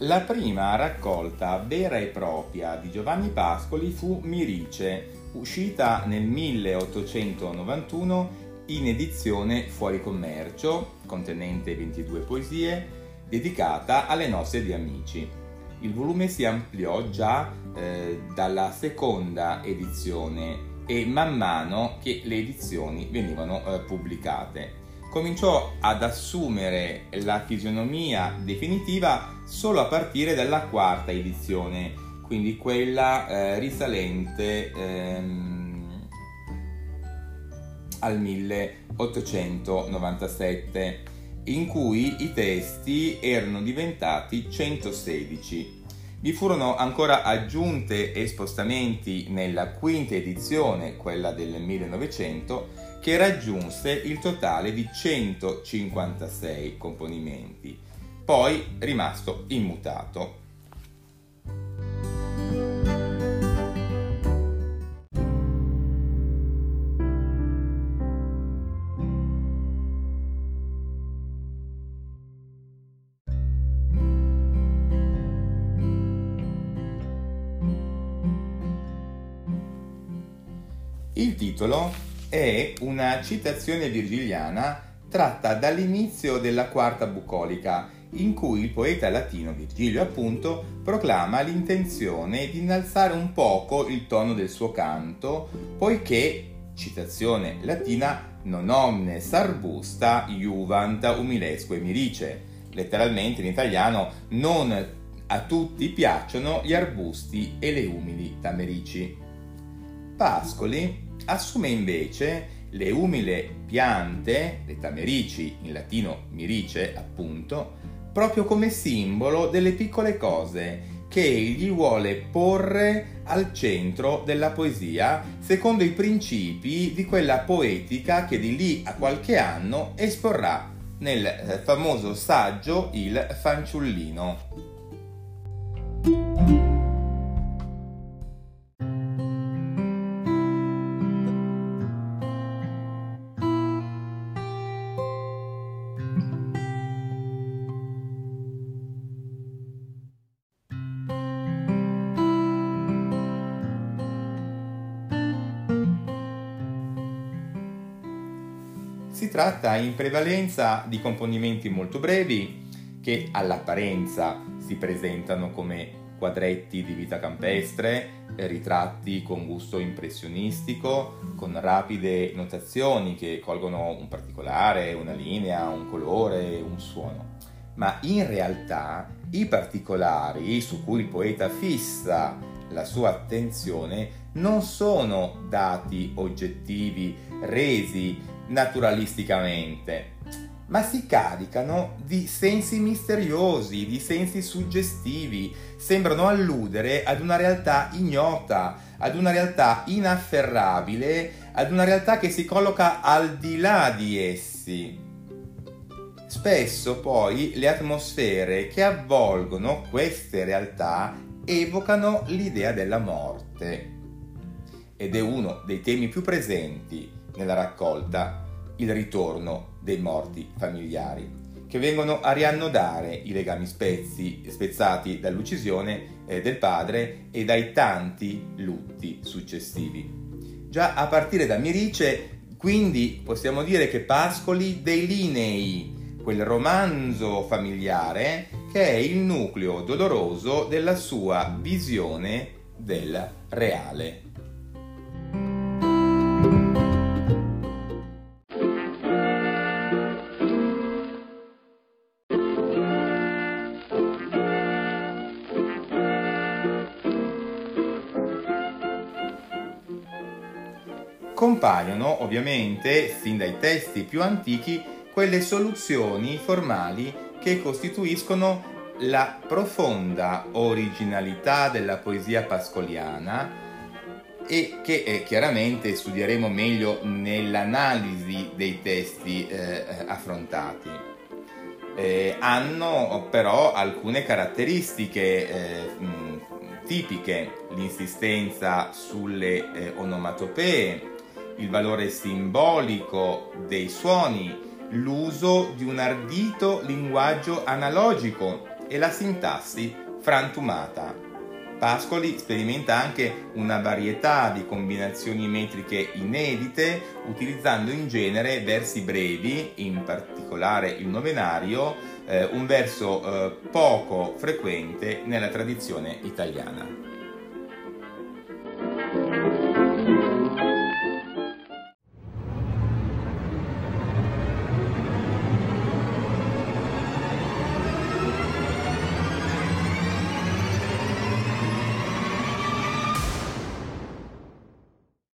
La prima raccolta vera e propria di Giovanni Pascoli fu Mirice, uscita nel 1891 in edizione fuori commercio, contenente 22 poesie, dedicata alle nozze di amici. Il volume si ampliò già eh, dalla seconda edizione e man mano che le edizioni venivano eh, pubblicate cominciò ad assumere la fisionomia definitiva solo a partire dalla quarta edizione, quindi quella eh, risalente ehm, al 1897, in cui i testi erano diventati 116. Vi furono ancora aggiunte e spostamenti nella quinta edizione, quella del 1900, che raggiunse il totale di 156 componimenti, poi rimasto immutato. Il titolo è una citazione virgiliana tratta dall'inizio della quarta bucolica, in cui il poeta latino Virgilio appunto proclama l'intenzione di innalzare un poco il tono del suo canto, poiché, citazione latina, non omnes arbusta juvant umilesque mirice, letteralmente in italiano non a tutti piacciono gli arbusti e le umili tamerici. Pascoli assume invece le umile piante, le tamerici, in latino mirice appunto, proprio come simbolo delle piccole cose che egli vuole porre al centro della poesia secondo i principi di quella poetica che di lì a qualche anno esporrà nel eh, famoso saggio Il fanciullino. Si tratta in prevalenza di componimenti molto brevi che all'apparenza si presentano come quadretti di vita campestre, ritratti con gusto impressionistico, con rapide notazioni che colgono un particolare, una linea, un colore, un suono. Ma in realtà i particolari su cui il poeta fissa la sua attenzione non sono dati oggettivi resi naturalisticamente, ma si caricano di sensi misteriosi, di sensi suggestivi, sembrano alludere ad una realtà ignota, ad una realtà inafferrabile, ad una realtà che si colloca al di là di essi. Spesso poi le atmosfere che avvolgono queste realtà evocano l'idea della morte ed è uno dei temi più presenti nella raccolta il ritorno dei morti familiari, che vengono a riannodare i legami spezzi, spezzati dall'uccisione eh, del padre e dai tanti lutti successivi. Già a partire da Mirice, quindi possiamo dire che Pascoli delinei quel romanzo familiare che è il nucleo doloroso della sua visione del reale. Compaiono ovviamente, sin dai testi più antichi, quelle soluzioni formali che costituiscono la profonda originalità della poesia pascoliana e che eh, chiaramente studieremo meglio nell'analisi dei testi eh, affrontati. Eh, hanno però alcune caratteristiche eh, mh, tipiche, l'insistenza sulle eh, onomatopee, il valore simbolico dei suoni, l'uso di un ardito linguaggio analogico e la sintassi frantumata. Pascoli sperimenta anche una varietà di combinazioni metriche inedite, utilizzando in genere versi brevi, in particolare il novenario, eh, un verso eh, poco frequente nella tradizione italiana.